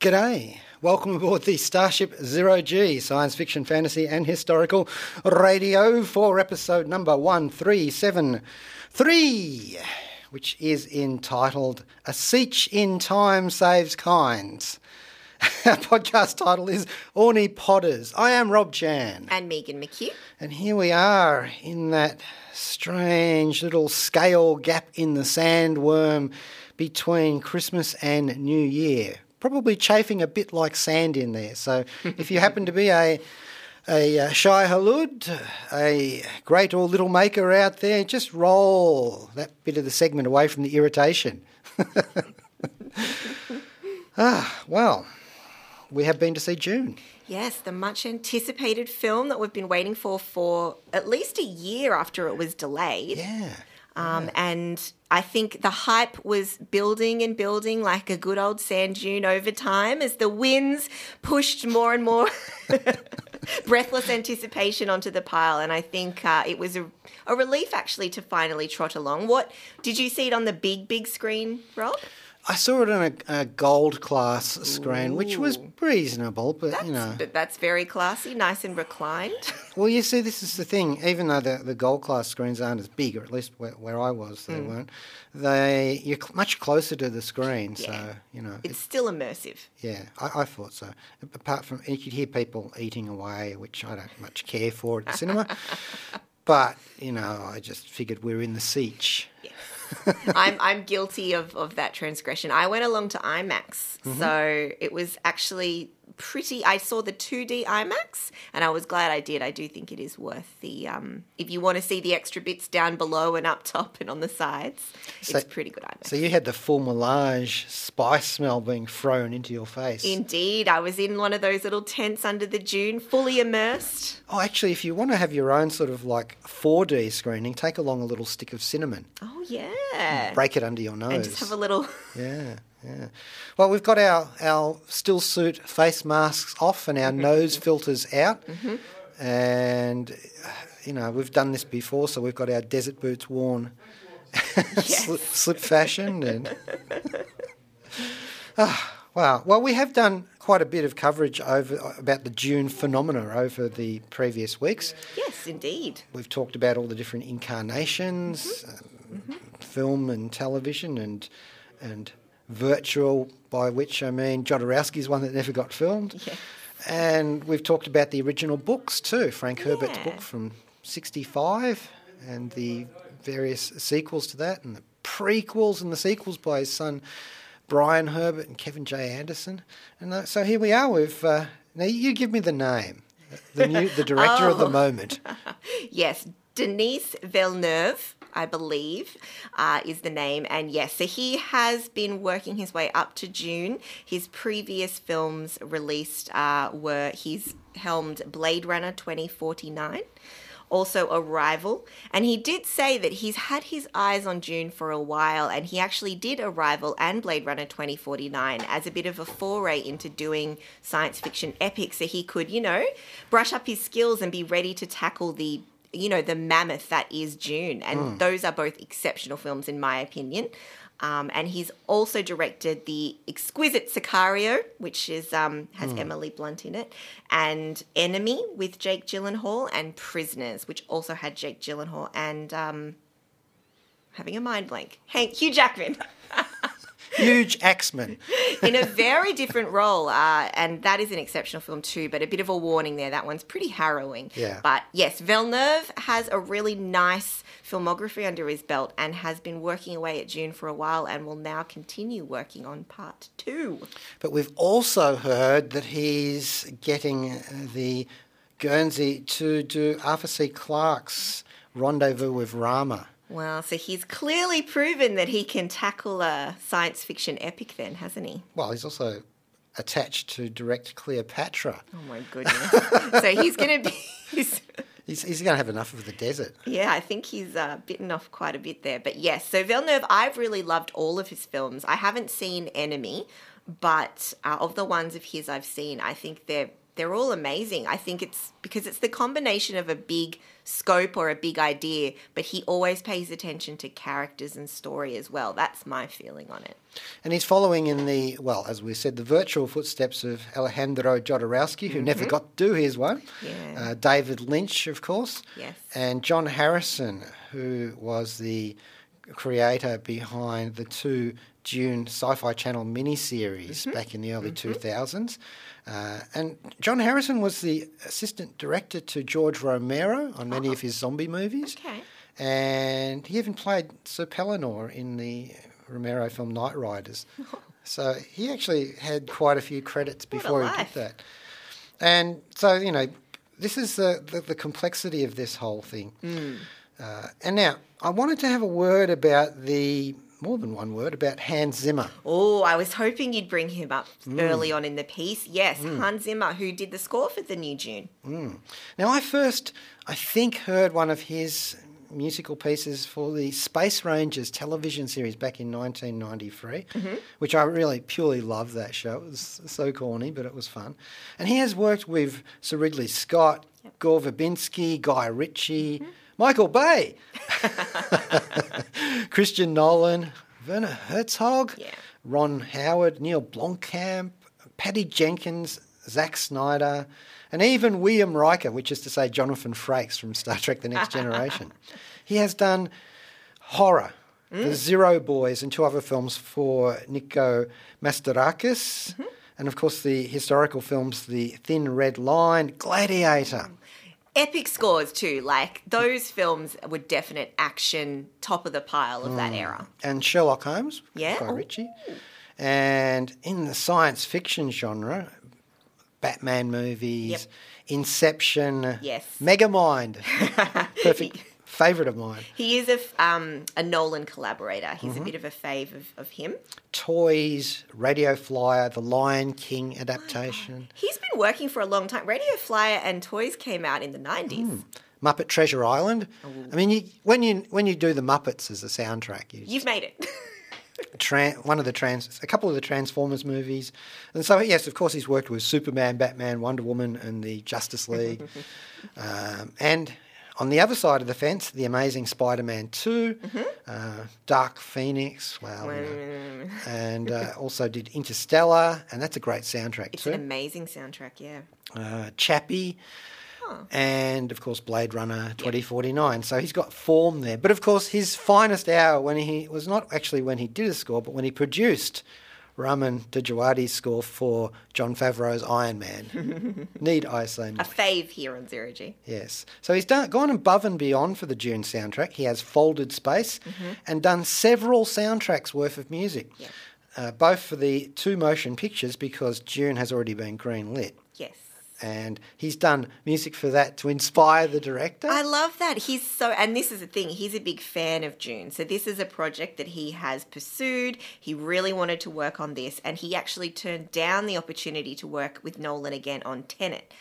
G'day. Welcome aboard the Starship Zero G, science fiction, fantasy, and historical radio for episode number 137.3, which is entitled A Seach in Time Saves Kinds. Our podcast title is Ornipoders. I am Rob Jan. And Megan McHugh. And here we are in that strange little scale gap in the sandworm between Christmas and New Year. Probably chafing a bit like sand in there. So if you happen to be a a uh, Shai-Hulud, a great or little maker out there, just roll that bit of the segment away from the irritation. ah, well, we have been to see Dune. Yes, the much anticipated film that we've been waiting for for at least a year after it was delayed. Yeah. Um, And I think the hype was building and building like a good old sand dune over time as the winds pushed more and more breathless anticipation onto the pile. And I think uh, it was a, a relief actually to finally trot along. What did you see it on the big, big screen, Rob? I saw it on a, a gold class screen, which was reasonable, but That's, you know. but that's very classy, nice and reclined. Well, you see, this is the thing. Even though the, the gold class screens aren't as big, or at least where, where I was, they hmm. weren't. They you're much closer to the screen, Yeah. so you know. It's still immersive. yeah, I, I thought so. Apart from you could hear people eating away, which I don't much care for at the cinema. But you know, I just figured we're in the siege. I'm I'm guilty of, of that transgression. I went along to IMAX, mm-hmm. so it was actually pretty. I saw the 2D IMAX, and I was glad I did. I do think it is worth the. Um, if you want to see the extra bits down below and up top and on the sides, So- it's pretty good IMAX. So you had the full melange spice smell being thrown into your face. Indeed, I was in one of those little tents under the dune, fully immersed. Oh, actually, if you want to have your own sort of like 4D screening, take along a little stick of cinnamon, Oh yeah, break it under your nose. and just have a little. Yeah, yeah. Well, we've got our, our still suit face masks off and our nose filters out. And, uh, you know, we've done this before, so we've got our desert boots worn slip, slip fashion. And, Ah, wow. Well, we have done quite a bit of coverage over about the Dune phenomena over the previous weeks. Yes, indeed. We've talked about all the different incarnations, um, film and television, and and virtual. By which I mean Jodorowsky's one that never got filmed. Yeah. And we've talked about the original books too, Frank Herbert's Yeah. book from '65, and the various sequels to that, and the prequels and the sequels by his son Brian Herbert and Kevin J. Anderson. And uh, so here we are. With uh, now you give me the name, the new the director of the Oh. moment. Yes, Denise Villeneuve, I believe, uh, is the name. And yes, so he has been working his way up to Dune. His previous films released uh, were he's helmed Blade Runner 2049. Also, Arrival. And he did say that he's had his eyes on Dune for a while, and he actually did Arrival and Blade Runner 2049 as a bit of a foray into doing science fiction epics so he could, you know, brush up his skills and be ready to tackle the you know the mammoth that is Dune, and those are both exceptional films in my opinion. Um, and he's also directed the exquisite Sicario, which is um, has Emily Blunt in it, and Enemy with Jake Gyllenhaal, and Prisoners, which also had Jake Gyllenhaal and um, having a mind blank, Hank Hugh Jackman. Huge Axeman. in a very different role. Uh, and that is an exceptional film too, but a bit of a warning there. That one's pretty harrowing. Yeah. But yes, Villeneuve has a really nice filmography under his belt and has been working away at Dune for a while and will now continue working on part two. But we've also heard that he's getting the Guernsey to do Arthur C. Clarke's Rendezvous with Rama. Well, so he's clearly proven that he can tackle a science fiction epic, then, hasn't he? Well, he's also attached to direct Cleopatra. Oh my goodness! so he's going to be. He's, He's, he's going to have enough of the desert. yeah, I think he's uh, bitten off quite a bit there. But yes, so Villeneuve, I've really loved all of his films. I haven't seen Enemy, but uh, of the ones of his I've seen, I think they're they're all amazing. I think it's because it's the combination of a big scope or a big idea, but he always pays attention to characters and story as well. That's my feeling on it. And he's following in the, well, as we said, the virtual footsteps of Alejandro Jodorowsky, who never mm-hmm. got to do his one. Yeah. Uh, David Lynch, of course. Yes. And John Harrison, who was the creator behind the two Dune Sci Fi Channel miniseries mm-hmm. back in the early mm-hmm. 2000s. Uh, and John Harrison was the assistant director to George Romero on many of his zombie movies. Okay. And he even played Sir Pellinor in the Romero film Night Riders. So he actually had quite a few credits before he did that. And so, you know, this is the, the, the complexity of this whole thing. Mm. Uh, and now, I wanted to have a word about the, more than one word, about Hans Zimmer. Oh, I was hoping you'd bring him up mm. early on in the piece. Yes, Mm. Hans Zimmer, who did the score for the new Dune. Mm. Now, I first, I think, heard one of his musical pieces for the Space Rangers television series back in 1993, mm-hmm. which I really purely loved that show. It was so corny, but it was fun. And he has worked with Sir Ridley Scott, Gore Verbinski, Guy Ritchie, mm-hmm. Michael Bay, Christian Nolan, Werner Herzog, Yeah. Ron Howard, Neil Blomkamp, Patty Jenkins, Zack Snyder, and even William Riker, which is to say Jonathan Frakes from Star Trek The Next Generation. he has done horror, The mm. Zero Boys, and two other films for Nico Mastorakis. Mm-hmm. And of course, the historical films The Thin Red Line, Gladiator. Epic scores too. Like those films were definite action, top of the pile of that hmm. era. and Sherlock Holmes Yeah? by Ooh. Ritchie. And in the science fiction genre, Batman movies, Yep. Inception, Yes. Megamind, perfect favourite of mine. He is a, um, a Nolan collaborator. He's Mm-hmm. a bit of a fave of, of him. Toys, Radio Flyer, the Lion King adaptation, He's been working for a long time. Radio Flyer and Toys came out in the 90s. Hmm. Muppet Treasure Island. I mean, you, when you when you do the Muppets as a soundtrack, you You've made it. tran- one of the trans, a couple of the Transformers movies, and so yes, of course, he's worked with Superman, Batman, Wonder Woman, and the Justice League, um, and on the other side of the fence, the Amazing Spider-Man 2 uh, Dark Phoenix, well, you know, and uh, also did Interstellar, and that's a great soundtrack it's too. an amazing soundtrack, yeah. uh, Chappie. And of course, Blade Runner 2049. So he's got form there. But of course, his finest hour when he was not actually when he did a score, but when he produced Ramin Djawadi's score for Jon Favreau's Iron Man. Need I say A more? fave here on Zero G. Yes. So he's done, gone above and beyond for the Dune soundtrack. He has folded space and done several soundtracks worth of music, Yeah. uh, both for the two motion pictures because Dune has already been green lit Yes. And he's done music for that to inspire the director. I love that. He's so, and this is the thing, he's a big fan of Dune. So, this is a project that he has pursued. He really wanted to work on this, and he actually turned down the opportunity to work with Nolan again on Tenet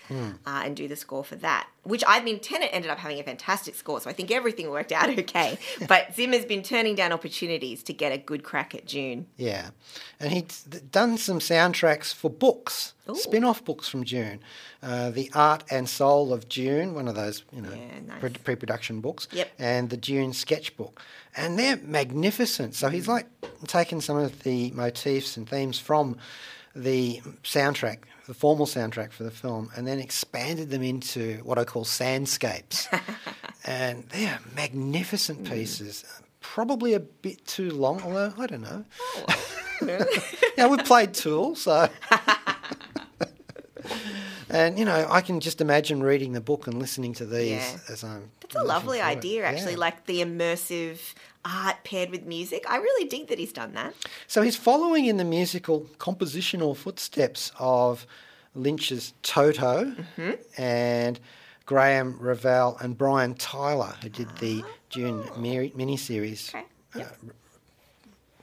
uh, and do the score for that. Which I mean, Tenet ended up having a fantastic score, so I think everything worked out okay. but Zimmer's been turning down opportunities to get a good crack at Dune. yeah, and he's done some soundtracks for books, Ooh. spin-off books from Dune, uh, the Art and Soul of Dune, one of those you know Yeah, nice. pre- pre-production books, Yep. and the Dune sketchbook, and they're magnificent. So he's like taken some of the motifs and themes from the soundtrack, the formal soundtrack for the film, and then expanded them into what I call sandscapes. and they're magnificent Mm. pieces. Probably a bit too long, although I don't know. Oh, Yeah, we've played Tool, so. and, you know, I can just imagine reading the book and listening to these Yeah. as I'm. That's a lovely idea, it. actually, Yeah. like the immersive art paired with music. I really dig that he's done that. So he's following in the musical compositional footsteps of Lynch's Toto Mm-hmm. and Graeme Revell and Brian Tyler, who did the Dune mini- miniseries, Okay. Yep.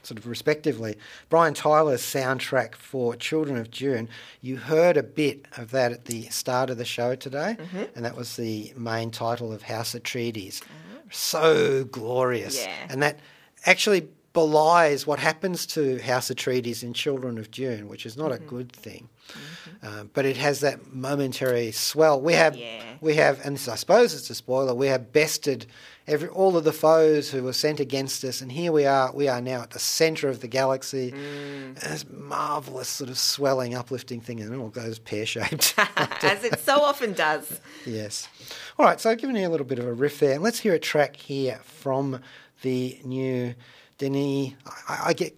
sort of respectively. Brian Tyler's soundtrack for Children of Dune, you heard a bit of that at the start of the show today, Mm-hmm. and that was the main title of House Atreides. So glorious. Yeah. And that actually belies what happens to House of Atreides in Children of Dune, which is not Mm-hmm. a good thing. Uh, but it has that momentary swell. We have, Yeah. we have, and this, I suppose it's a spoiler. We have bested every all of the foes who were sent against us, and here we are. We are now at the centre of the galaxy. Mm. This marvelous sort of swelling, uplifting thing, and it all goes pear shaped. As it so often does. yes. All right. So I've given you a little bit of a riff there, and let's hear a track here from the new Denis. I, I get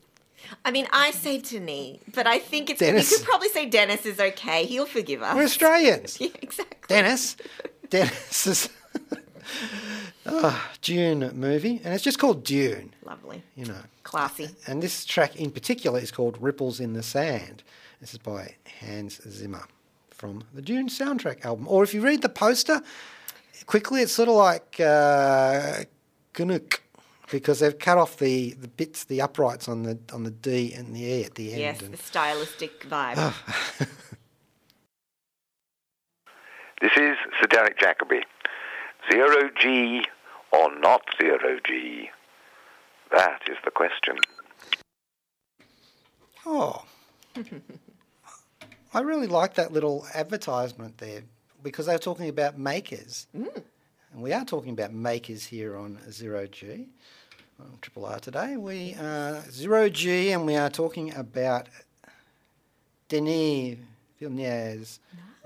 I mean, I say Denis, but I think it's. Dennis. You could probably say Dennis is okay. He'll forgive us. we're Australians. Yeah, exactly. Dennis. Dennis's Ah, Dune movie, and it's just called Dune. Lovely. You know. Classy. And this track in particular is called Ripples in the Sand. This is by Hans Zimmer from the Dune soundtrack album. Or if you read the poster quickly, it's sort of like uh, because they've cut off the, the bits, the uprights on the on the D and the E at the end. Yes, and- the stylistic vibe. Ah. This is Sir Derek Jacobi. Zero G or not zero G? That is the question. Oh. I really like that little advertisement there because they were talking about makers. Mm. And we are talking about makers here on Zero G, on Triple R today. We are Zero G and we are talking about Denis Villeneuve's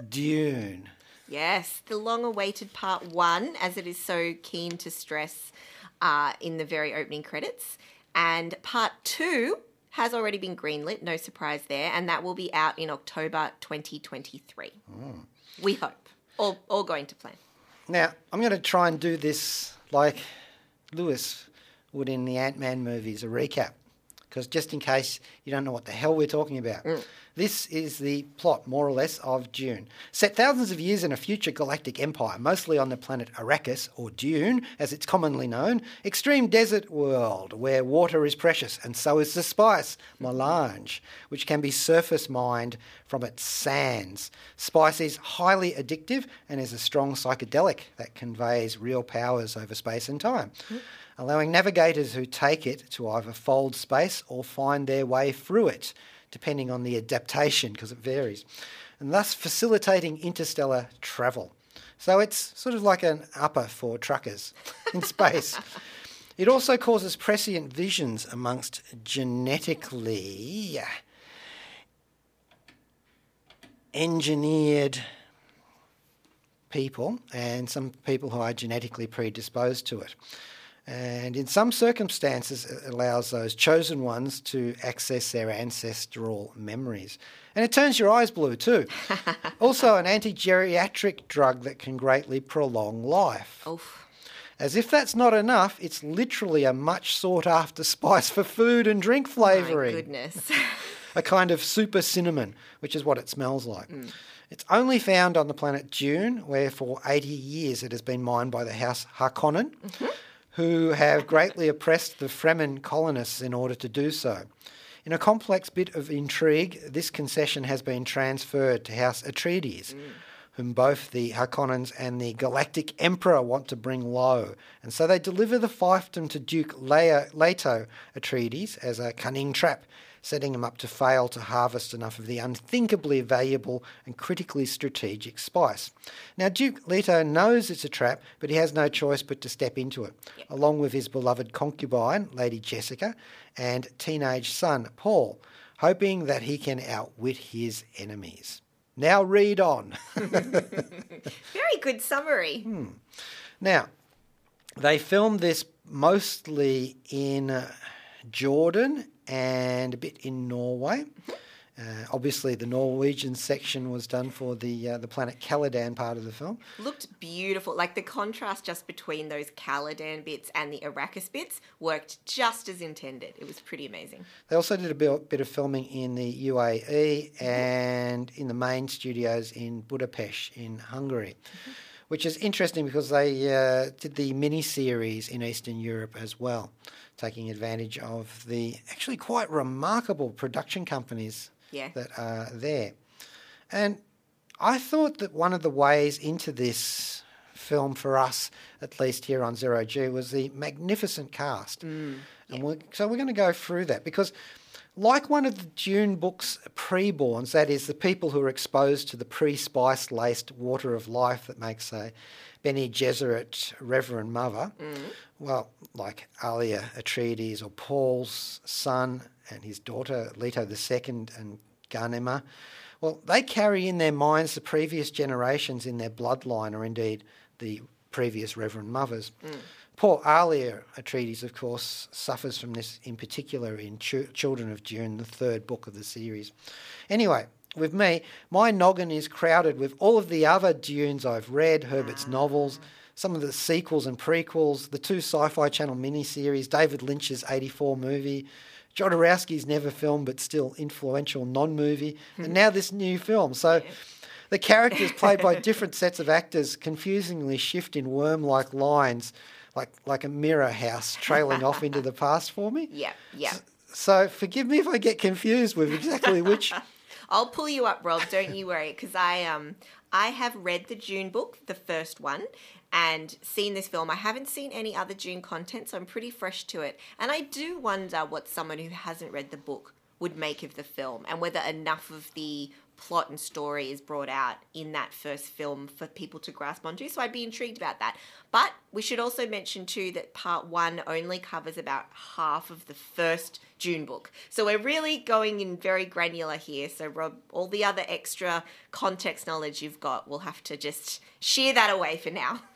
Dune. Yes, the long awaited part one, as it is so keen to stress uh, in the very opening credits. And part two has already been greenlit, no surprise there, and that will be out in October 2023. We hope. All, all going to plan. Now, I'm going to try and do this like Lewis would in the Ant Man movies, a recap, because just in case you don't know what the hell we're talking about. Mm. This is the plot, more or less, of Dune. Set thousands of years in a future galactic empire, mostly on the planet Arrakis, or Dune, as it's commonly known, extreme desert world where water is precious, and so is the spice, melange, which can be surface mined from its sands. Spice is highly addictive and is a strong psychedelic that conveys real powers over space and time, mm. Allowing navigators who take it to either fold space or find their way through it, depending on the adaptation, because it varies, and thus facilitating interstellar travel. So it's sort of like an upper for truckers in space. It also causes prescient visions amongst genetically engineered people and some people who are genetically predisposed to it. And in some circumstances, it allows those chosen ones to access their ancestral memories. And it turns your eyes blue too. also, an anti geriatric drug that can greatly prolong life. Oof. As if that's not enough, it's literally a much sought after spice for food and drink flavouring My goodness. a kind of super cinnamon, which is what it smells like. Mm. It's only found on the planet Dune, where for 80 years it has been mined by the House Harkonnen, mm-hmm. Who have greatly oppressed the Fremen colonists in order to do so. In a complex bit of intrigue, this concession has been transferred to House Atreides, mm. whom both the Harkonnens and the Galactic Emperor want to bring low. And so they deliver the fiefdom to Duke Leo, Leto Atreides as a cunning trap, setting him up to fail to harvest enough of the unthinkably valuable and critically strategic spice. Now, Duke Leto knows it's a trap, but he has no choice but to step into it, along with his beloved concubine, Lady Jessica, and teenage son, Paul, hoping that he can outwit his enemies. Now, read on. Very good summary. Now, they filmed this mostly in uh, Jordan and a bit in Norway. Uh, obviously, the Norwegian section was done for the uh, the planet Caladan part of the film. Looked beautiful. Like the contrast just between those Caladan bits and the Arrakis bits worked just as intended. It was pretty amazing. They also did a bit, bit of filming in the UAE and in the main studios in Budapest in Hungary. which is interesting because they uh, did the mini series in Eastern Europe as well, taking advantage of the actually quite remarkable production companies Yeah. that are there. And I thought that one of the ways into this film for us, at least here on Zero G, was the magnificent cast. Mm, and we're, so we're going to go through that because, like one of the Dune books pre-borns, that is, the people who are exposed to the pre-spice laced water of life that makes a Bene Gesserit Reverend Mother, mm. Well, like Alia Atreides or Paul's son and his daughter Leto II and Ghanima, well, they carry in their minds the previous generations in their bloodline, or indeed the previous Reverend Mothers. Mm. Poor Alia Atreides, of course, suffers from this in particular in Ch- Children of Dune, the third book of the series. Anyway, with me, my noggin is crowded with all of the other Dunes I've read, Herbert's ah. novels, some of the sequels and prequels, the two Sci Fi Channel miniseries, David Lynch's 84 movie, Jodorowsky's never filmed but still influential non movie, and now this new film. So the characters played by different sets of actors confusingly shift in worm like lines, like, like a mirror house trailing off into the past for me. Yeah, yeah. So forgive me if I get confused with exactly which. I'll pull you up, Rob. Don't you worry, because I um I have read the Dune book, the first one, and seen this film. I haven't seen any other Dune content, so I'm pretty fresh to it. And I do wonder what someone who hasn't read the book would make of the film, and whether enough of the plot and story is brought out in that first film for people to grasp onto. So I'd be intrigued about that. But we should also mention too that part one only covers about half of the first Dune book. So we're really going in very granular here. So Rob, all the other extra context knowledge you've got, we'll have to just shear that away for now.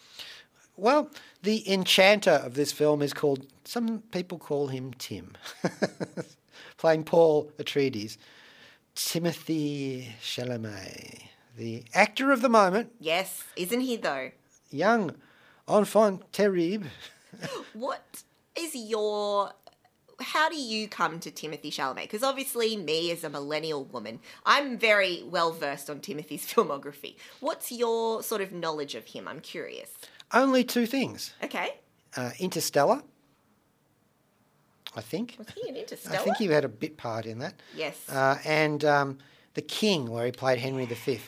Well, the enchanter of this film is called, some people call him Tim, playing Paul Atreides. Timothy Chalamet, the actor of the moment, Yes, isn't he though? young enfant terrible. What is your how do you come to Timothy Chalamet? Because obviously, me as a millennial woman, I'm very well versed on Timothy's filmography. What's your sort of knowledge of him? I'm curious. Only two things Okay, uh, Interstellar, I think. was he in Interstellar? I think he had a bit part in that. Yes. Uh, and um, The King, where he played Henry V,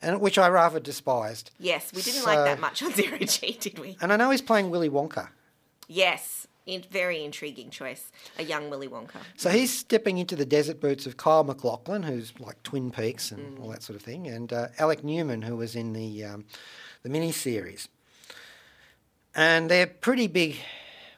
and which I rather despised. yes, we didn't so- like that much on Zero G, did we? And I know he's playing Willy Wonka. Yes, in, very intriguing choice. A young Willy Wonka. So he's stepping into the desert boots of Kyle MacLachlan, who's like Twin Peaks and Mm. all that sort of thing, and uh, Alec Newman, who was in the um, the miniseries. And they're pretty big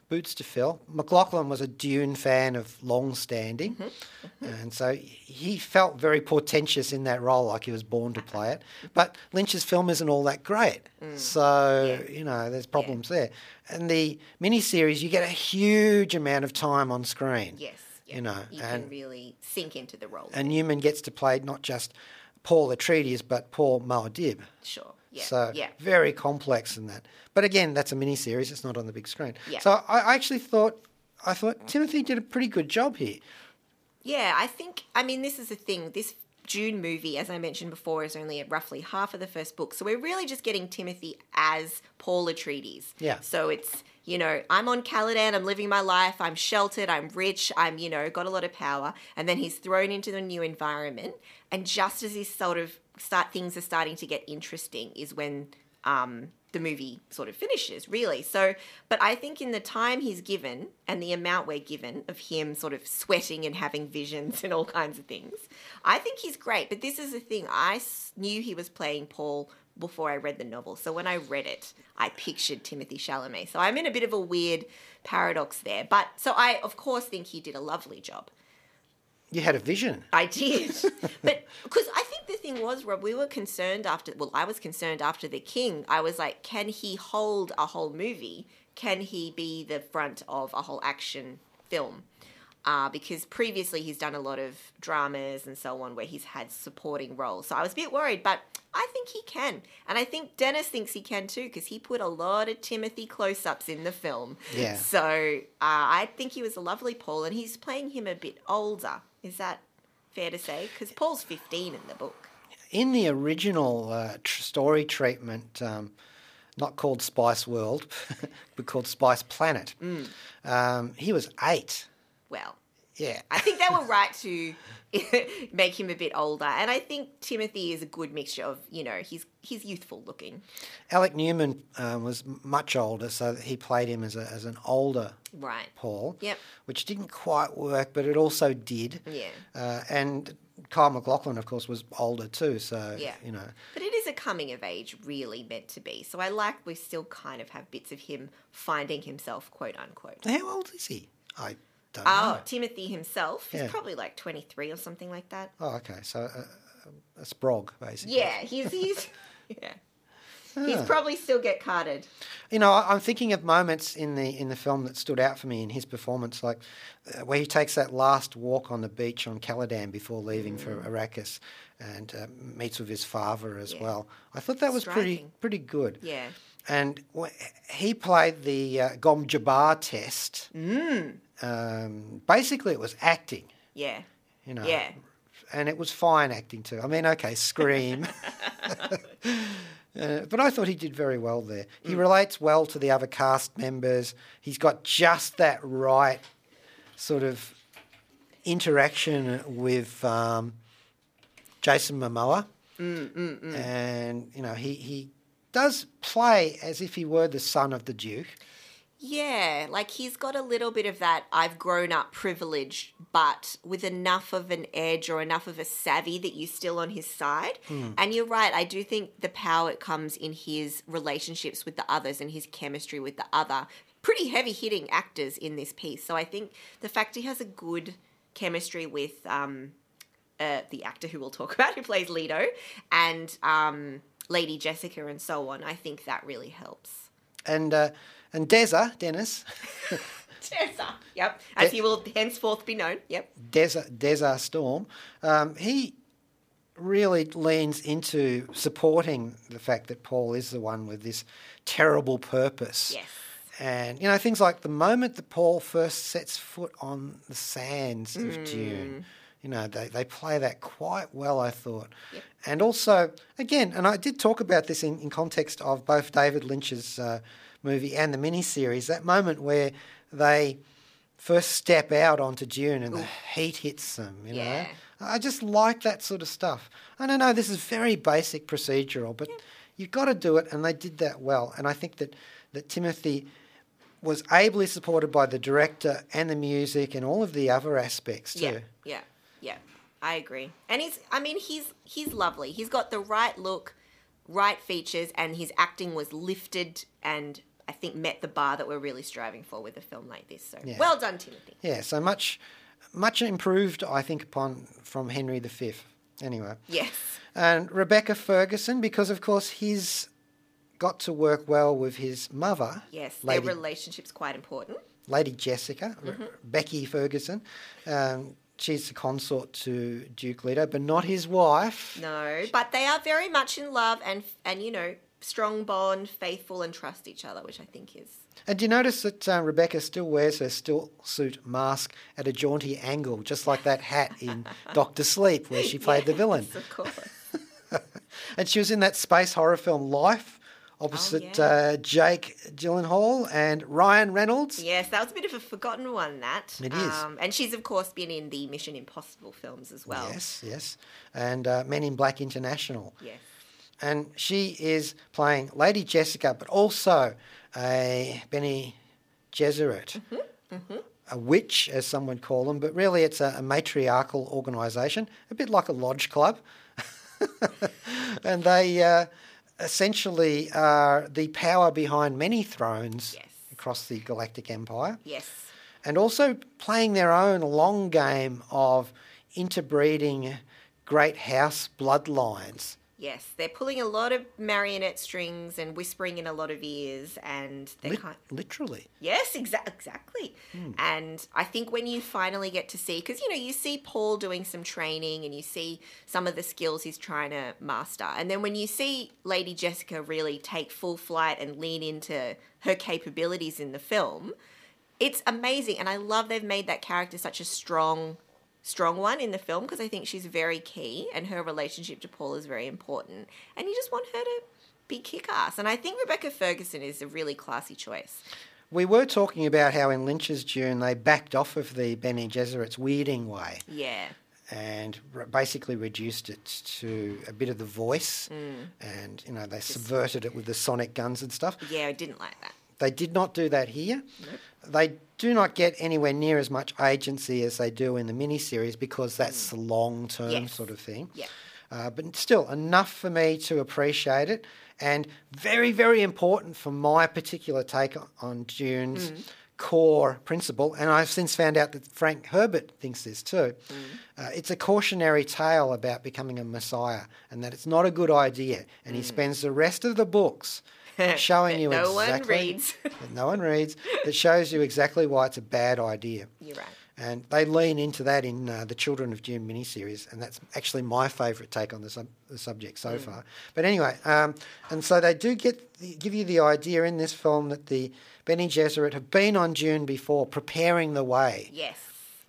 boots to fill. MacLachlan was a Dune fan of long standing, Mm-hmm. and so he felt very portentous in that role, like he was born to play it. But Lynch's film isn't all that great, so Mm. Yeah. you know there's problems there. And the miniseries, you get a huge amount of time on screen. Yes. yeah. You know, you and- can really sink into the role. And Newman gets to play not just Paul Atreides, but Paul Muad'Dib. sure. Yeah. So yeah. very complex in that. But again, that's a mini series. It's not on the big screen. Yeah. So I I actually thought I thought Timothy did a pretty good job here. Yeah, I think, I mean, this is the thing. This Dune movie, as I mentioned before, is only at roughly half of the first book. So we're really just getting Timothy as Paul Atreides. Yeah. So it's, you know, I'm on Caladan, I'm living my life, I'm sheltered, I'm rich, I'm, you know, got a lot of power. And then he's thrown into the new environment. And just as he's sort of start things are starting to get interesting is when um, the movie sort of finishes, really. So, but I think in the time he's given and the amount we're given of him sort of sweating and having visions and all kinds of things, I think he's great. But this is the thing I knew he was playing Paul before I read the novel. So when I read it, I pictured Timothy Chalamet. So I'm in a bit of a weird paradox there. But so I, of course, think he did a lovely job. You had a vision. I did. but because I think the thing was, Rob, we were concerned after, well, I was concerned after The King. I was like, can he hold a whole movie? Can he be the front of a whole action film? Uh, because previously he's done a lot of dramas and so on where he's had supporting roles. So I was a bit worried, but I think he can. And I think Dennis thinks he can too because he put a lot of Timothy close ups in the film. Yeah. So uh, I think he was a lovely Paul and he's playing him a bit older. Is that fair to say? Because Paul's 15 in the book. In the original uh, tr- story treatment, um, not called Spice World, but called Spice Planet. Mm. Um, he was eight. Well, Yeah. I think they were right to make him a bit older, and I think Timothy is a good mixture of you know he's he's youthful looking, Alec Newman um, was much older, so he played him as, a, as an older right? Paul. Yep. Which didn't quite work, but it also did. Yeah. Uh, and Kyle MacLachlan, of course, was older too, so, Yeah. you know. But it is a coming of age, really meant to be. So I like we still kind of have bits of him finding himself, quote unquote. How old is he? I don't Oh, know. Timothy himself, he's Yeah. probably like 23 or something like that. Oh, okay. So uh, a, a sprog, basically. Yeah, he's, he's, yeah. He's Ah. probably still get carded. You know, I'm thinking of moments in the in the film that stood out for me in his performance, like uh, where he takes that last walk on the beach on Caladan before leaving for Arrakis, and uh, meets with his father as Yeah. well. I thought that was pretty pretty good. Yeah. And he played the uh, Gom Jabbar test. Mm. Um, basically, it was acting, Yeah. you know. Yeah. And it was fine acting too. I mean, okay, scream. Uh, but I thought he did very well there. He Mm. relates well to the other cast members. He's got just that right sort of interaction with um, Jason Momoa. Mm, And, you know, he, he does play as if he were the son of the Duke. Yeah, like he's got a little bit of that I've grown up privilege, but with enough of an edge or enough of a savvy that you're still on his side. And you're right, I do think the power comes in his relationships with the others and his chemistry with the other pretty heavy hitting actors in this piece. So I think the fact he has a good chemistry with um, uh, the actor who we'll talk about who plays Leto and um, Lady Jessica and so on, I think that really helps. And, uh, and Deza, Dennis, Tessa. Yep. As he will henceforth be known. Yep. Deza, Deza Storm, um, he really leans into supporting the fact that Paul is the one with this terrible purpose. Yes. And, you know, things like the moment that Paul first sets foot on the sands of Dune, you know, they, they play that quite well, I thought. And also, again, and I did talk about this in, in context of both David Lynch's uh, movie and the miniseries, that moment where they first step out onto Dune and the heat hits them, you Yeah. know. I just like that sort of stuff. I don't know, this is very basic procedural, but you've got to do it, and they did that well. And I think that, that Timothy was ably supported by the director and the music and all of the other aspects too. Yeah. Yeah. Yeah. I agree. And he's I mean he's he's lovely. He's got the right look, right features and his acting was lifted and I think met the bar that we're really striving for with a film like this. So Yeah. well done Timothy. Yeah, so much, much improved, I think, upon from Henry V. Anyway, Yes. and Rebecca Ferguson, because of course he's got to work well with his mother, Yes. Lady, Their relationship's quite important. Lady Jessica, Mm-hmm. Re- Becky Ferguson. Um, she's the consort to Duke Leto, but not his wife. No, but they are very much in love and and you know strong bond, faithful, and trust each other, which I think is And do you notice that uh, Rebecca still wears her still suit mask at a jaunty angle, just like that hat in Doctor Sleep, where she played the villain? Of course. And she was in that space horror film Life, opposite Oh, yeah. uh, Jake Gyllenhaal and Ryan Reynolds. yes, that was a bit of a forgotten one. That It is. Um, and she's of course been in the Mission Impossible films as well. Yes, yes. And uh, Men in Black International. Yes. And she is playing Lady Jessica, but also a Bene Gesserit. Mm-hmm, A witch, as some would call them, but really it's a, a matriarchal organisation, a bit like a lodge club. and they uh, essentially are the power behind many thrones Yes. across the Galactic Empire. Yes. And also playing their own long game of interbreeding great house bloodlines. Yes, they're pulling a lot of marionette strings and whispering in a lot of ears, and they're Lit- kind. literally. Yes, exa- exactly. Hmm. And I think when you finally get to see, because you know, you see Paul doing some training and you see some of the skills he's trying to master. And then when you see Lady Jessica really take full flight and lean into her capabilities in the film, it's amazing. And I love they've made that character such a strong, strong one in the film because I think she's very key and her relationship to Paul is very important. And you just want her to be kick ass. And I think Rebecca Ferguson is a really classy choice. We were talking about how in Lynch's Dune they backed off of the Bene Gesserit's weirding way Yeah. and re- basically reduced it to a bit of the voice, mm. and you know they subverted it with the sonic guns and stuff. Yeah, I didn't like that. They did not do that here. They do not get anywhere near as much agency as they do in the miniseries because that's the long term Yes. sort of thing. Yeah. Uh, but still, enough for me to appreciate it, and very, very important for my particular take on- Dune's core principle. And I've since found out that Frank Herbert thinks this too. Uh, it's a cautionary tale about becoming a messiah, and that it's not a good idea. And he spends the rest of the books showing you no one exactly reads. that no one reads that shows you exactly why it's a bad idea. You're right. And they lean into that in uh, the Children of Dune miniseries, and that's actually my favourite take on the, sub- the subject so far. But anyway, um, and so they do get the, give you the idea in this film that the Bene Gesserit have been on Dune before, preparing the way. Yes.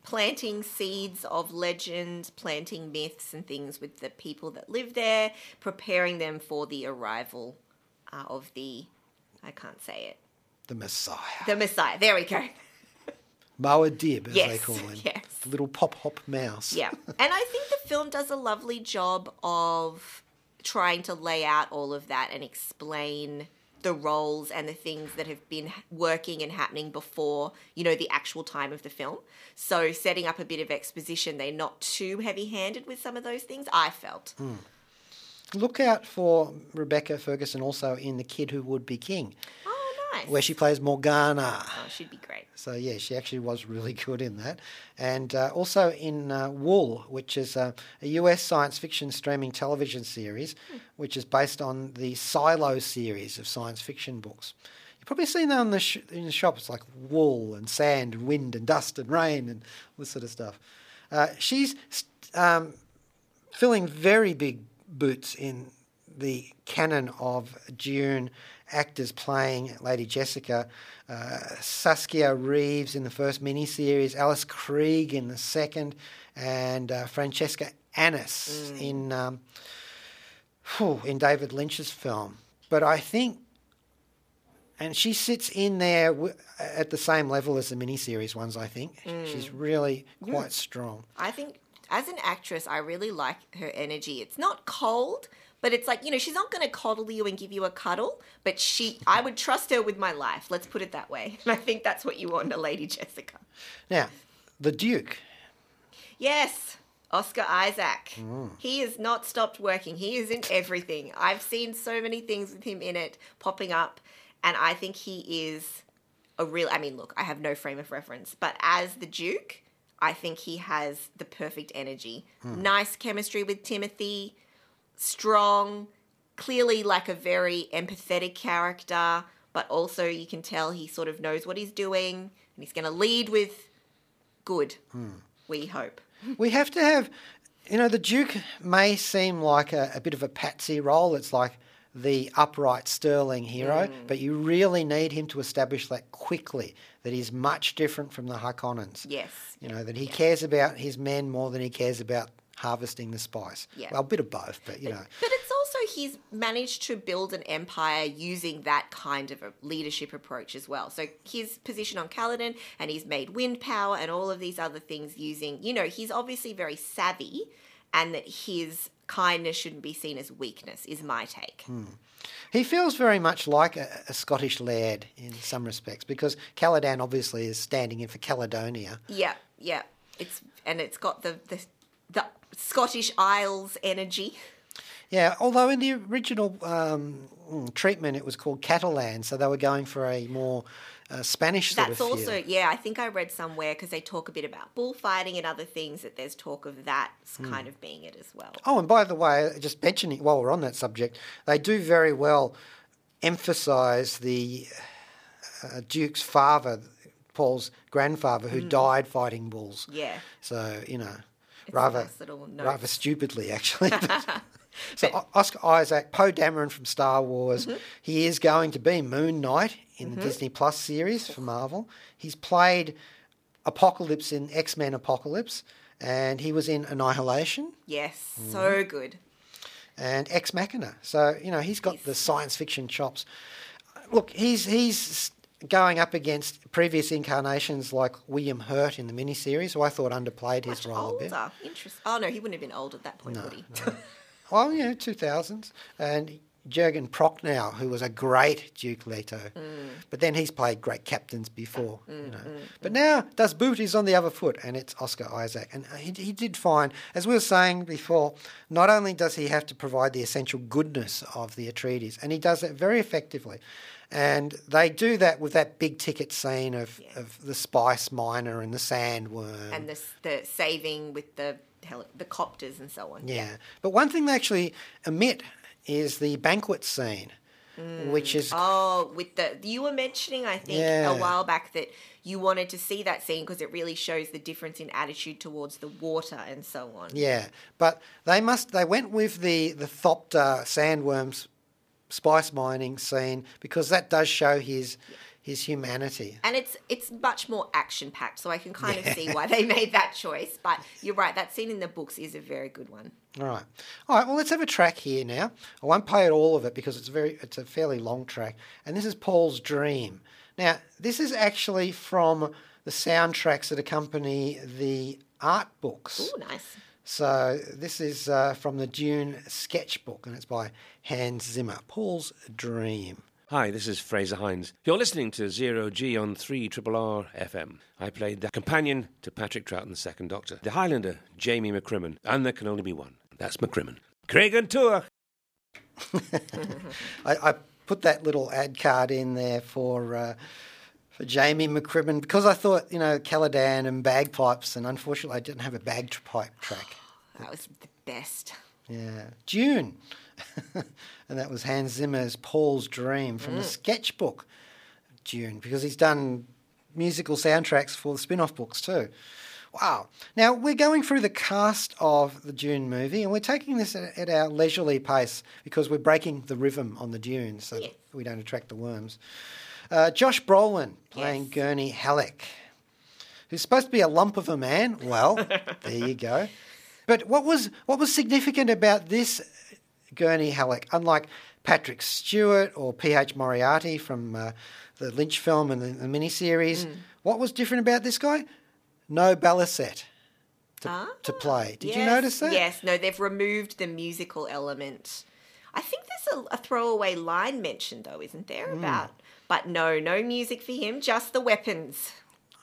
Planting seeds of legend, planting myths and things with the people that live there, preparing them for the arrival uh, of the, I can't say it, The Messiah, the Messiah. There we go. Muad'Dib, as they call him, yes. the little pop hop mouse. Yeah. And I think the film does a lovely job of trying to lay out all of that and explain the roles and the things that have been working and happening before, you know, the actual time of the film. So setting up a bit of exposition, they're not too heavy-handed with some of those things, I felt. Look out for Rebecca Ferguson also in The Kid Who Would Be King, Oh, nice. where she plays Morgana. Oh, she'd be great. So yeah, she actually was really good in that, and uh, also in uh, Wool, which is a, a US science fiction streaming television series, which is based on the Silo series of science fiction books. You've probably seen that in the sh- in the shops, like wool and sand and wind and dust and rain and all this sort of stuff. Uh, she's um, filling very big boots in the canon of Dune actors playing Lady Jessica. Uh, Saskia Reeves in the first miniseries, Alice Krige in the second, and uh, Francesca Annis in um, whew, in David Lynch's film. But I think, and she sits in there w- at the same level as the miniseries ones. I think she's really quite strong. I think as an actress, I really like her energy. It's not cold, but it's like, you know, she's not going to coddle you and give you a cuddle, but she, I would trust her with my life. Let's put it that way. And I think that's what you want in a Lady Jessica. Now, the Duke. Yes, Oscar Isaac. Mm. He has not stopped working. He is in everything. I've seen so many things with him in it popping up, and I think he is a real. I mean, look, I have no frame of reference, but as the Duke, I think he has the perfect energy. Hmm. Nice chemistry with Timothy, strong, clearly like a very empathetic character, but also you can tell he sort of knows what he's doing, and he's going to lead with good. Hmm. We hope. We have to have, you know, the Duke may seem like a, a bit of a patsy role. It's like the upright sterling hero, hmm. but you really need him to establish that quickly that he's much different from the Harkonnens. Yes. You know, that he cares about his men more than he cares about harvesting the spice. Yeah. Well, a bit of both, but you know. But it's also he's managed to build an empire using that kind of a leadership approach as well. So his position on Caladan and he's made wind power and all of these other things using, you know, he's obviously very savvy and that his kindness shouldn't be seen as weakness is my take. He feels very much like a, a Scottish laird in some respects because Caladan obviously is standing in for Caledonia. Yeah, yeah. It's and it's got the the, the Scottish Isles energy. Yeah, although in the original um, treatment it was called Catalan, so they were going for a more uh, Spanish sort That's also feel. yeah. I think I read somewhere because they talk a bit about bullfighting and other things that there's talk of that Hmm. kind of being it as well. Oh, and by the way, just mentioning while we're on that subject, they do very well emphasise the uh, Duke's father, Paul's grandfather, who died fighting bulls. Mm. Yeah. So you know, It's rather nice rather stupidly actually. so Oscar Isaac, Poe Dameron from Star Wars, Mm-hmm. he is going to be Moon Knight in the Disney Plus series for Marvel. He's played Apocalypse in X Men Apocalypse, and he was in Annihilation. Yes, Mm. so good. and Ex Machina. So you know he's got the science fiction chops. Look, he's he's going up against previous incarnations like William Hurt in the miniseries, who I thought underplayed his Much role a bit. older. Interesting. Oh no, he wouldn't have been old at that point, would he? Well, you know, 2000s. And Jurgen Prochnow, who was a great Duke Leto. Mm. But then he's played great captains before. Mm, you know. Mm, but now Das Boot is on the other foot, and it's Oscar Isaac. And uh, he, he did fine. As we were saying before, not only does he have to provide the essential goodness of the Atreides, and he does it very effectively. And they do that with that big ticket scene of, of the spice miner and the sandworm. and the the saving with the heli- the copters and so on. Yeah. But one thing they actually omit is the banquet scene, mm. which is Oh, with the you were mentioning, I think Yeah. a while back that you wanted to see that scene because it really shows the difference in attitude towards the water and so on. yeah. But they must they went with the the Thopter sandworms spice mining scene because that does show his his humanity. And it's it's much more action packed, so I can kind of see why they made that choice. But you're right, that scene in the books is a very good one. All right. All right, well let's have a track here now. I won't play it all of it because it's very it's a fairly long track. And this is Paul's Dream. Now, this is actually from the soundtracks that accompany the art books. Oh, nice. So this is uh, from the Dune sketchbook, and it's by Hans Zimmer. Paul's Dream. Hi, this is Frazer Hines. You're listening to Zero G on 3 Triple R FM. I played the companion to Patrick Troughton, the Second Doctor, the Highlander, Jamie McCrimmon, and there can only be one. That's McCrimmon. Creag an Tuire. I, I put that little ad card in there for uh, for Jamie McCrimmon because I thought you know Caladan and bagpipes, and unfortunately I didn't have a bagpipe track. That was the best. Yeah, June, and that was Hans Zimmer's Paul's Dream from the sketchbook Dune because he's done musical soundtracks for the spin-off books too. Wow. Now we're going through the cast of the Dune movie, and we're taking this at, at our leisurely pace because we're breaking the rhythm on the dunes, so Yes. we don't attract the worms. Uh, Josh Brolin playing Yes. Gurney Halleck, who's supposed to be a lump of a man. Well, there you go. But what was what was significant about this Gurney Halleck, unlike Patrick Stewart or P.H. Moriarty from uh, the Lynch film and the, the miniseries, what was different about this guy? No baliset to, to play. Did you notice that? Yes. No, they've removed the musical element. I think there's a, a throwaway line mentioned though, isn't there? Hmm. About but no, no music for him, just the weapons.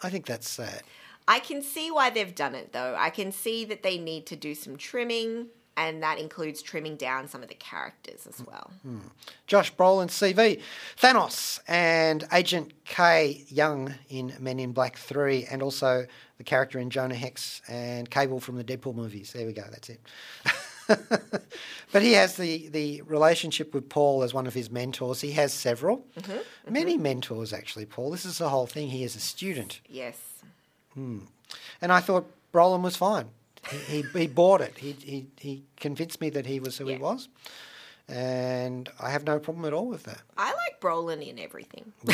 I think that's sad. I can see why they've done it though. I can see that they need to do some trimming, and that includes trimming down some of the characters as well. Hmm. Josh Brolin's CV, Thanos and Agent K Young in Men in Black 3, and also the character in Jonah Hex and Cable from the Deadpool movies. There we go, that's it. but he has the, the relationship with Paul as one of his mentors. He has several, mm-hmm, mm-hmm. many mentors actually, Paul. This is the whole thing. He is a student. Yes. Hmm. And I thought Brolin was fine. He, he, he bought it. He, he, he convinced me that he was who he was. And I have no problem at all with that. I like Brolin in everything.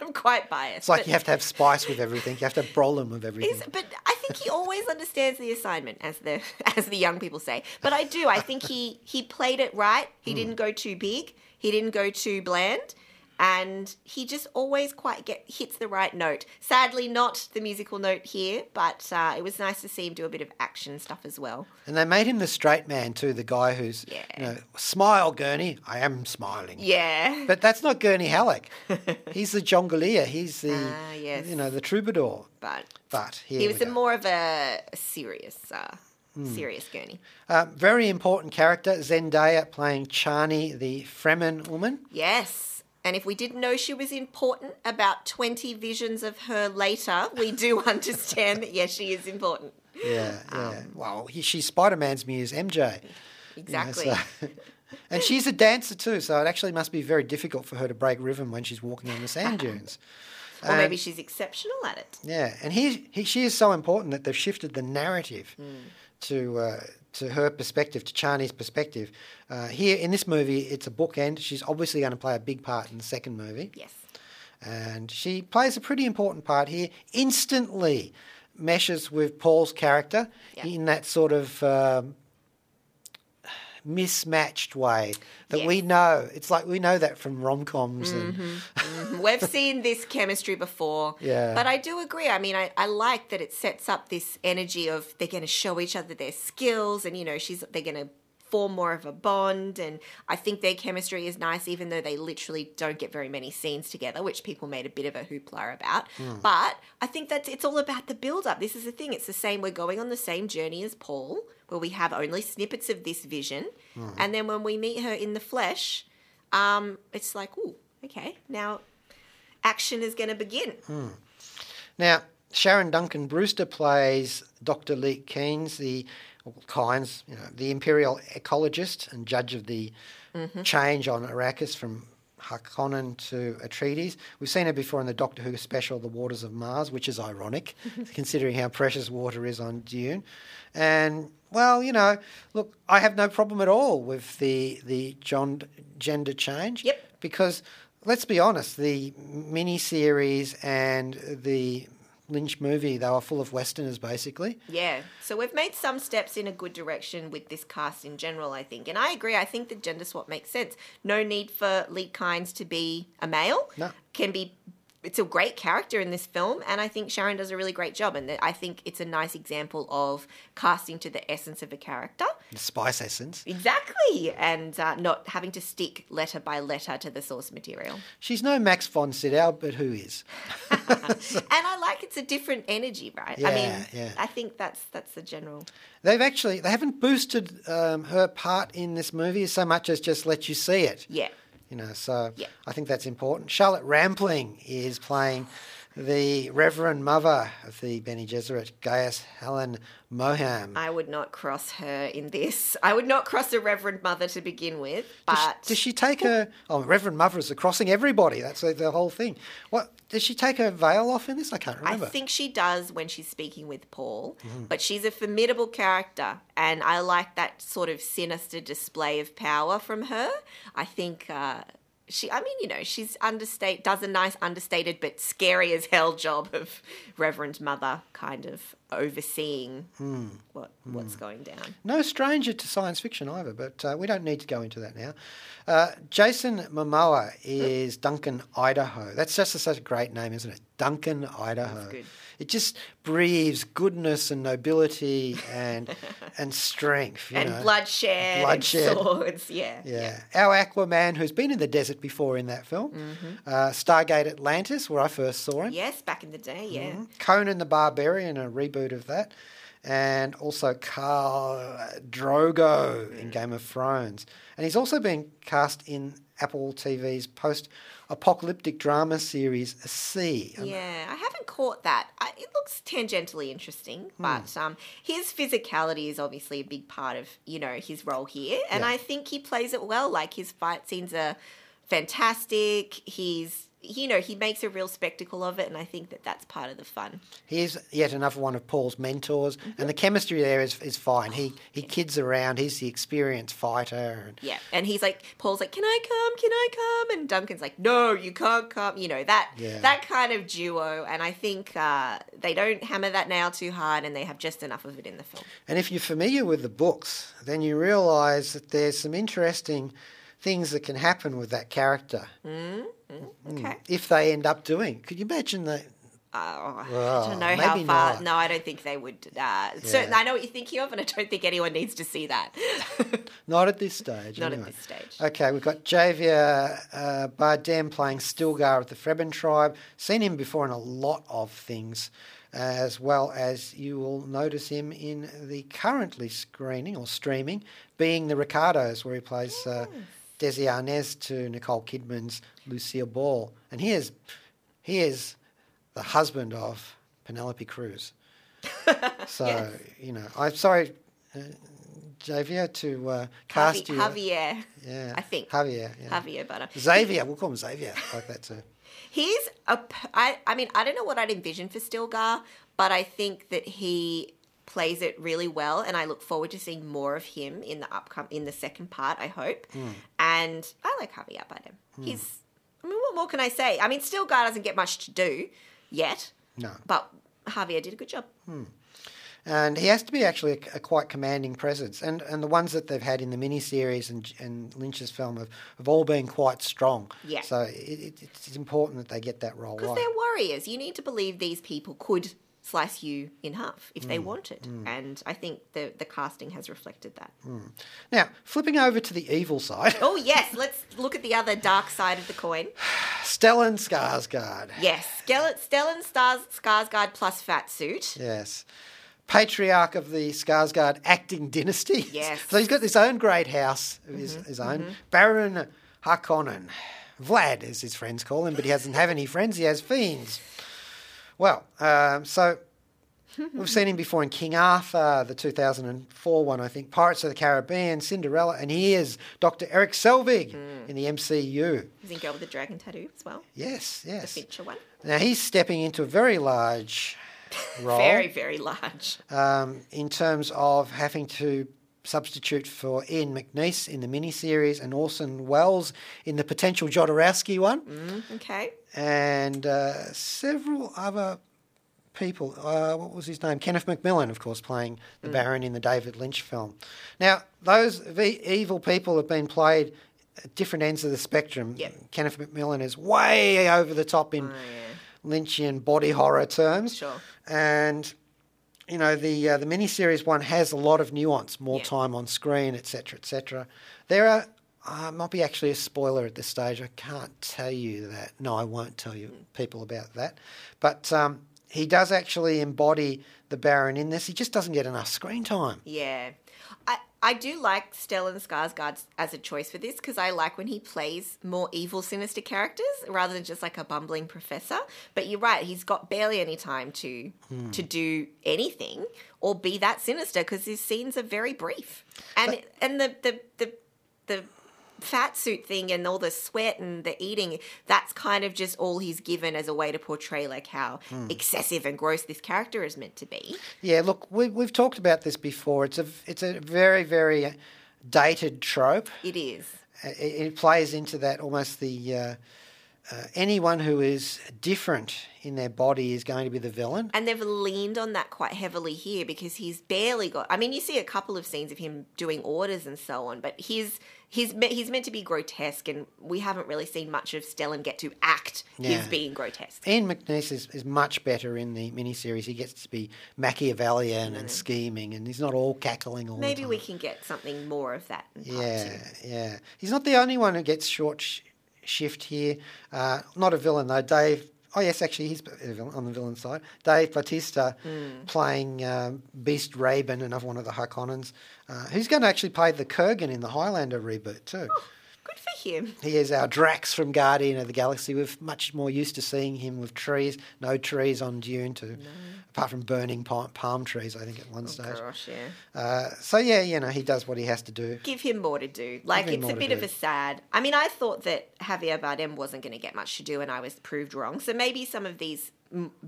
I'm quite biased. It's like you have to have spice with everything. You have to have Brolin with everything. But I think he always understands the assignment, as the as the young people say. But I do. I think he he played it right. He hmm. didn't go too big. He didn't go too bland, and he just always quite get hits the right note. Sadly, not the musical note here, but uh, it was nice to see him do a bit of action stuff as well. And they made him the straight man too, the guy who's, Yeah. you know, smile, Gurney. I am smiling. Yeah. But that's not Gurney Halleck. He's the Jongolier. He's the, Ah, yes. you know, the troubadour. But But here he was a more of a, serious, uh, serious gurney. Uh, very important character, Zendaya playing Chani, the Fremen woman. Yes. And if we didn't know she was important, about 20 visions of her later, we do understand that, yes, she is important. Yeah, Um, well, he, she's Spider Man's muse, MJ. you know, Exactly. so- and she's a dancer too, so it actually must be very difficult for her to break rhythm when she's walking on the sand dunes. or maybe she's exceptional at it. Yeah, and he, he she is so important that they've shifted the narrative to uh, to her perspective, to Chani's perspective. Uh, here in this movie, it's a bookend. She's obviously going to play a big part in the second movie, Yes. and she plays a pretty important part here. Instantly meshes with Paul's character Yeah. in that sort of. Um, mismatched way that we know. It's like we know that from rom coms and mm-hmm, mm-hmm. We've seen this chemistry before. Yeah. But I do agree. I mean, I, I like that it sets up this energy of they're going to show each other their skills and, you know, she's they're going to form more of a bond. And I think their chemistry is nice, even though they literally don't get very many scenes together, which people made a bit of a hoopla about. Hmm. But I think that it's all about the build up. This is the thing. It's the same. We're going on the same journey as Paul, where we have only snippets of this vision. Hmm. And then when we meet her in the flesh, um, it's like, ooh, okay, now action is going to begin. Hmm. Now, Sharon Duncan Brewster plays Dr. Liet Kynes, the Kynes, you know, the imperial ecologist and judge of the mm-hmm. change on Arrakis from Harkonnen to Atreides. We've seen her before in the Doctor Who special, The Waters of Mars, which is ironic, mm-hmm. considering how precious water is on Dune. And well, you know, look, I have no problem at all with the the gender change. Yep. Because let's be honest, the mini series and the Lynch movie, they were full of Westerners basically. Yeah. So we've made some steps in a good direction with this cast in general, I think. And I agree. I think the gender swap makes sense. No need for Liet Kynes to be a male. No. Can be. It's a great character in this film, and I think Sharon does a really great job. And I think it's a nice example of casting to the essence of a character. The spice essence. Exactly. And uh, not having to stick letter by letter to the source material. She's no Max von Sydow, but who is? and I like it's a different energy, right? I Yeah, mean, yeah. I think that's that's the general. They've actually they haven't boosted um, her part in this movie so much as just let you see it. Yeah. You know, so Yeah. I think that's important. Charlotte Rampling is playing the Reverend Mother of the Bene Gesserit, Gaius Helen Mohiam. I would not cross her in this. I would not cross a Reverend Mother to begin with, Does she- but does she take her? Oh, Reverend Mother is crossing everybody. That's the, the whole thing. What does she take her veil off in this? I can't remember. I think she does when she's speaking with Paul. Mm-hmm. But she's a formidable character, and I like that sort of sinister display of power from her. I think. Uh, she, I mean, you know, she's understate does a nice understated but scary as hell job of Reverend Mother, kind of overseeing Hmm. what what's going down. No stranger to science fiction either, but uh, we don't need to go into that now. Uh, Jason Momoa is Duncan Idaho. That's just a, such a great name, isn't it? Duncan Idaho. good. It just breathes goodness and nobility and and strength. You and know. bloodshed, Bloodshed. and swords. Yeah, Yeah. Our Aquaman, who's been in the desert before in that film, uh, Stargate Atlantis, where I first saw him. Yes, back in the day. Yeah. Conan the Barbarian, a reboot of that, and also Khal Drogo in Game of Thrones. And he's also been cast in Apple TV's post apocalyptic drama series See. And Yeah, I haven't caught that. I, it looks tangentially interesting, Hmm. but um, his physicality is obviously a big part of you know his role here, and Yeah. I think he plays it well. Like his fight scenes are fantastic. He's you know he makes a real spectacle of it, and I think that that's part of the fun. He's yet another one of Paul's mentors, and the chemistry there is, is fine. He he kids around. He's the experienced fighter. And Yeah, and he's like, Paul's like, "Can I come? Can I come?" And Duncan's like, "No, you can't come." You know that Yeah. that kind of duo, and I think uh, they don't hammer that nail too hard, and they have just enough of it in the film. And if you're familiar with the books, then you realise that there's some interesting things that can happen with that character Okay. if they end up doing. Could you imagine that? Oh, I don't know how far. not. No, I don't think they would. Uh, Certain, I know what you're thinking of, and I don't think anyone needs to see that. Not at this stage. Not anyway. at this stage. Okay, we've got Javier uh, Bardem playing Stilgar of the Fremen tribe. Seen him before in a lot of things, as well as you will notice him in the currently screening or streaming, being the Ricardos, where he plays uh, Desi Arnaz to Nicole Kidman's Lucille Ball, and he is he is the husband of Penelope Cruz. so you know, I'm sorry. Uh, Javier to uh, cast Javi- you. Javier, Yeah, I think. Javier. Yeah. Javier Butter. Xavier. We'll call him Xavier. Like that too. He's a. I. I mean, I don't know what I'd envision for Stilgar, but I think that he plays it really well, and I look forward to seeing more of him in the upcom in the second part. I hope, Hmm. and I like Javier Bardem. He's. I mean, what more can I say? I mean, Stilgar doesn't get much to do yet, No. but Javier did a good job. And he has to be actually a, a quite commanding presence. And and the ones that they've had in the miniseries and, and Lynch's film have, have all been quite strong. Yeah. So it, it, it's important that they get that role Because right. they're warriors. You need to believe these people could slice you in half if they Mm, wanted. And I think the, the casting has reflected that. Now, flipping over to the evil side, Oh, yes. Let's look at the other dark side of the coin. Stellan Skarsgård. Yes. Stellan Stars- Skarsgård plus fat suit. Yes. Patriarch of the Skarsgård acting dynasty. Yes. Mm-hmm. So he's got his own great house of his, his own. Baron Harkonnen. Vlad, as his friends call him, but he doesn't have any friends. He has fiends. Well, um, so we've seen him before in King Arthur, the 2004 one, I think, Pirates of the Caribbean, Cinderella, and he is Dr. Eric Selvig Mm. in the MCU. He's in Girl with the Dragon Tattoo as well. Yes, The yes. Fincher one. Now he's stepping into a very large role. Very, very large. um, in terms of having to substitute for Ian McNeice in the miniseries and Orson Welles in the potential Jodorowsky one, Okay. and uh, several other people. Uh, what was his name? Kenneth McMillan, of course, playing the Baron in the David Lynch film. Now, those evil people have been played at different ends of the spectrum. Yep. Kenneth McMillan is way over the top in Lynchian body horror terms. Sure. And you know the uh, the miniseries one has a lot of nuance, more Yeah. time on screen, etc., etc. There are uh, might be actually a spoiler at this stage. I can't tell you that. No, I won't tell you people about that. But um, he does actually embody the Baron in this. He just doesn't get enough screen time. Yeah. I, I do like Stellan Skarsgård as a choice for this because I like when he plays more evil, sinister characters rather than just like a bumbling professor. But you're right, he's got barely any time to hmm. to do anything or be that sinister because his scenes are very brief. And and the the the the fat suit thing and all the sweat and the eating that's kind of just all he's given as a way to portray like how hmm. excessive and gross this character is meant to be Yeah, look, we, we've talked about this before. It's a it's a very very uh, dated trope. it is uh, it, it plays into that almost the uh, uh, anyone who is different in their body is going to be the villain. And they've leaned on that quite heavily here because he's barely got. I mean, you see a couple of scenes of him doing orders and so on, but he's he's he's meant to be grotesque, and we haven't really seen much of Stellan get to act Yeah. his being grotesque. Ian McNeice is, is much better in the miniseries. He gets to be Machiavellian and scheming, and he's not all cackling all Maybe the time. Maybe we can get something more of that. Yeah, yeah. He's not the only one who gets short sh- shift here. Uh, not a villain though. Dave. Oh yes, actually he's on the villain side. Dave Bautista Hmm. playing um, Beast Rabban, another one of the Harkonnens. Uh, who's going to actually play the Kurgan in the Highlander reboot too? Good for him. He is our Drax from Guardian of the Galaxy. We're much more used to seeing him with trees. No trees on Dune, to apart from burning palm, palm trees. I think at one stage. Gosh, yeah. Uh, so yeah, you know he does what he has to do. Give him more to do. Like it's a bit do. of a sad. I mean, I thought that Javier Bardem wasn't going to get much to do, and I was proved wrong. So maybe some of these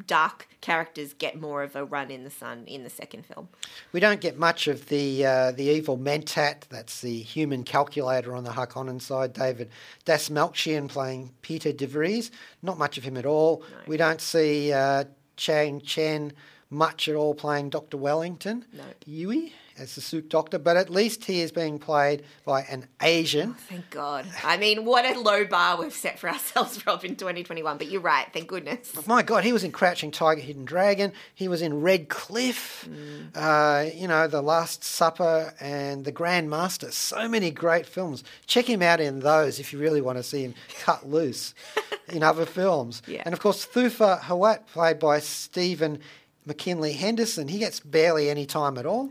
dark characters get more of a run in the sun in the second film. We don't get much of the uh, the evil Mentat. That's the human calculator on the Harkonnen side. David Dasmalchian playing Piter De Vries. Not much of him at all. We don't see uh, Chang Chen much at all playing Dr. Wellington. No. Yueh as the Suk Doctor, but at least he is being played by an Asian. Thank God. I mean, what a low bar we've set for ourselves, Rob, in 2021. But you're right. Thank goodness. My God, he was in Crouching Tiger, Hidden Dragon. He was in Red Cliff. Uh, you know, The Last Supper and The Grand Master. So many great films. Check him out in those if you really want to see him cut loose in other films. Yeah. And of course, Thufir Hawat, played by Stephen McKinley Henderson. He gets barely any time at all.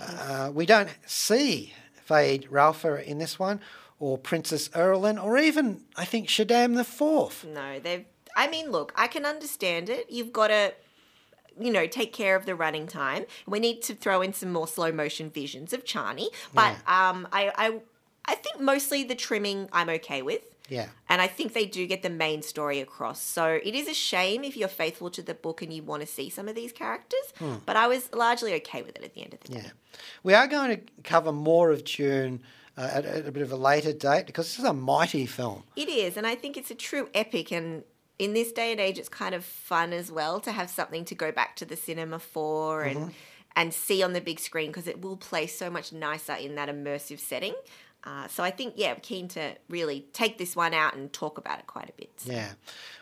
Uh, we don't see Feyd-Rautha in this one, or Princess Irulan, or even, I think, Shaddam the Fourth. No, they've. I mean, look, I can understand it. You've got to, you know, take care of the running time. We need to throw in some more slow motion visions of Chani. But um, I, I, I think mostly the trimming I'm okay with. Yeah. And I think they do get the main story across. So it is a shame if you're faithful to the book and you want to see some of these characters. But I was largely okay with it at the end of the day. Yeah. We are going to cover more of Dune uh, at, at a bit of a later date because this is a mighty film. It is, and I think it's a true epic. And in this day and age, it's kind of fun as well to have something to go back to the cinema for and and see on the big screen because it will play so much nicer in that immersive setting. Uh, so I think, yeah, I'm keen to really take this one out and talk about it quite a bit. Yeah.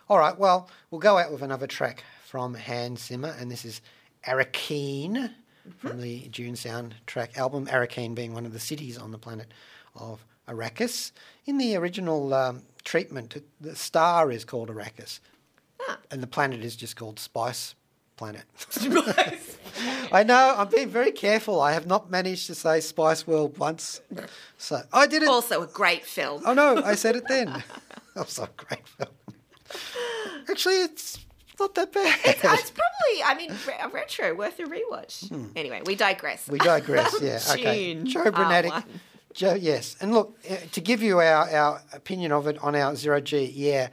All right. Well, we'll go out with another track from Hans Zimmer, and this is Arakeen from the Dune soundtrack album. Arakeen being one of the cities on the planet of Arrakis. In the original um, treatment, the star is called Arrakis, and the planet is just called Spice Planet. I know. I'm being very careful. I have not managed to say Spice World once, so I did it. Also, a great film. Oh no, I said it then. also a great film. Actually, it's not that bad. It's, it's probably, I mean, retro, worth a rewatch. Anyway, we digress. Hmm. We digress. Yeah. okay. Joe one. Joe, yes. And look, uh, to give you our, our opinion of it on our zero G, yeah,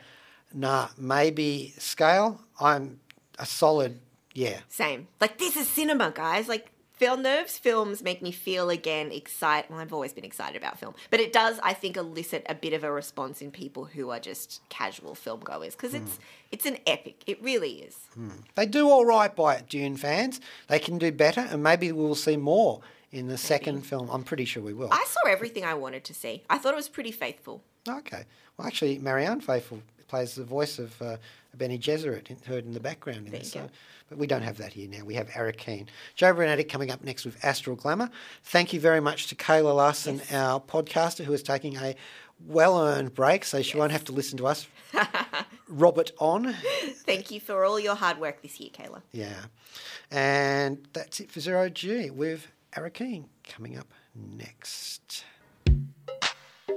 nah, maybe scale. I'm a solid, yeah. Same. Like, this is cinema, guys. Like, Villeneuve's films make me feel again excited. Well, I've always been excited about film, but it does, I think, elicit a bit of a response in people who are just casual film goers because it's it's an epic. It really is. Hmm. They do all right by it, Dune fans. They can do better, and maybe we'll see more in the second film. I'm pretty sure we will. I saw everything I wanted to see. I thought it was pretty faithful. Okay. Well, actually, Marianne Faithfull plays the voice of uh, Bene Gesserit, in- heard in the background in There this. But we don't have that here now. We have Keane. Joe Brunetti coming up next with Astral Glamour. Thank you very much to Kayla Larson, our podcaster, who is taking a well-earned break, so she won't have to listen to us. Robert on. Thank you for all your hard work this year, Kayla. Yeah. And that's it for Zero G with Keane coming up next.